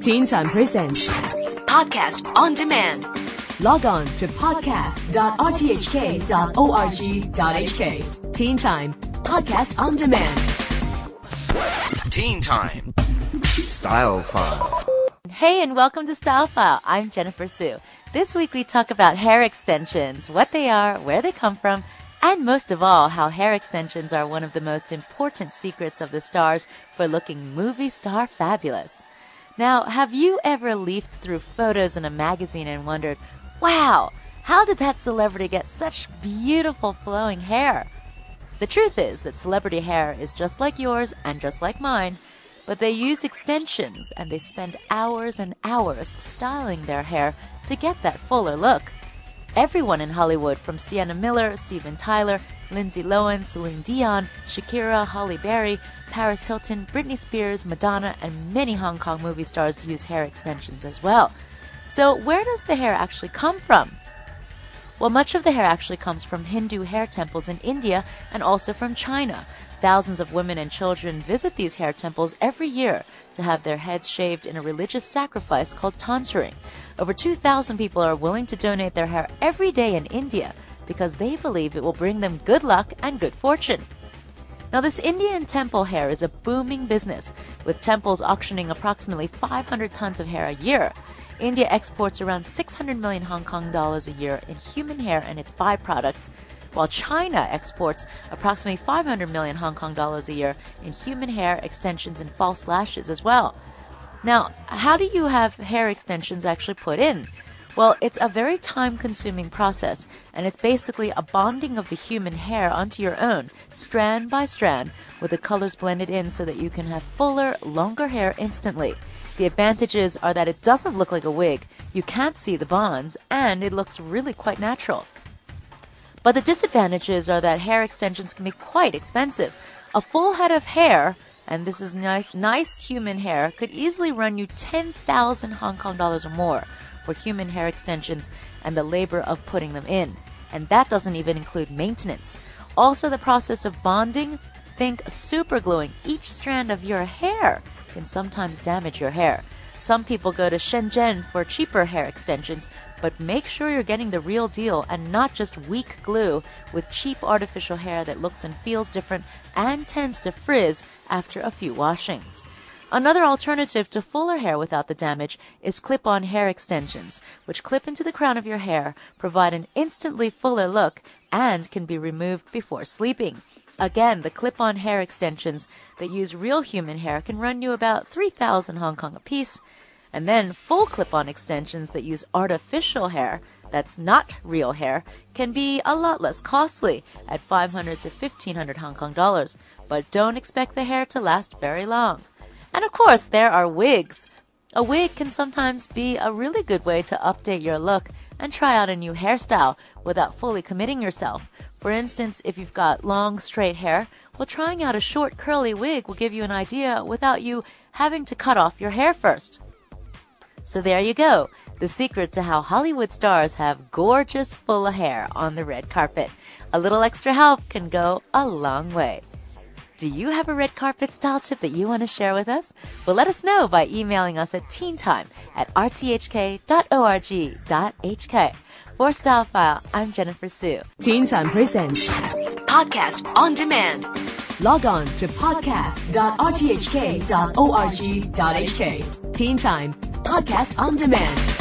Teen Time Presents Podcast on demand. Log on to podcast.rthk.org.hk. Teen Time Podcast on Demand. Teen Time. Style File. Hey, and welcome to Style File. I'm Jennifer Sue. This week we talk about hair extensions, what they are, where they come from, and most of all, how hair extensions are one of the most important secrets of the stars for looking movie star fabulous. Now, have you ever leafed through photos in a magazine and wondered, wow, how did that celebrity get such beautiful flowing hair? The truth is that celebrity hair is just like yours and just like mine, but they use extensions and they spend hours and hours styling their hair to get that fuller look. Everyone in Hollywood, from Sienna Miller, Steven Tyler, Lindsay Lohan, Celine Dion, Shakira, Halle Berry, Paris Hilton, Britney Spears, Madonna, and many Hong Kong movie stars use hair extensions as well. So, where does the hair actually come from? Well, much of the hair actually comes from Hindu hair temples in India and also from China. Thousands of women and children visit these hair temples every year to have their heads shaved in a religious sacrifice called tonsuring. Over 2,000 people are willing to donate their hair every day in India because they believe it will bring them good luck and good fortune. Now, this Indian temple hair is a booming business, with temples auctioning approximately 500 tons of hair a year. India exports around 600 million Hong Kong dollars a year in human hair and its byproducts, while China exports approximately 500 million Hong Kong dollars a year in human hair extensions and false lashes as well. Now, how do you have hair extensions actually put in? Well, it's a very time consuming process, and it's basically a bonding of the human hair onto your own, strand by strand, with the colors blended in so that you can have fuller, longer hair instantly. The advantages are that it doesn't look like a wig, you can't see the bonds, and it looks really quite natural. But the disadvantages are that hair extensions can be quite expensive. A full head of hair and this is nice, nice human hair, could easily run you 10,000 Hong Kong dollars or more for human hair extensions and the labor of putting them in. And that doesn't even include maintenance. Also, the process of bonding, think supergluing each strand of your hair can sometimes damage your hair. Some people go to Shenzhen for cheaper hair extensions, but make sure you're getting the real deal and not just weak glue with cheap artificial hair that looks and feels different and tends to frizz after a few washings. Another alternative to fuller hair without the damage is clip on hair extensions, which clip into the crown of your hair, provide an instantly fuller look, and can be removed before sleeping. Again, the clip on hair extensions that use real human hair can run you about 3,000 Hong Kong apiece. And then full clip on extensions that use artificial hair that's not real hair can be a lot less costly at 500 to 1500 Hong Kong dollars. But don't expect the hair to last very long. And of course, there are wigs. A wig can sometimes be a really good way to update your look and try out a new hairstyle without fully committing yourself. For instance, if you've got long, straight hair, well, trying out a short, curly wig will give you an idea without you having to cut off your hair first. So there you go. The secret to how Hollywood stars have gorgeous full hair on the red carpet. A little extra help can go a long way. Do you have a red carpet style tip that you want to share with us? Well, let us know by emailing us at teentime at rthk.org.hk. For Style File, I'm Jennifer Sue. Teen Time Presents Podcast on demand. Log on to podcast.rthk.org.hk. Teen Time Podcast on Demand.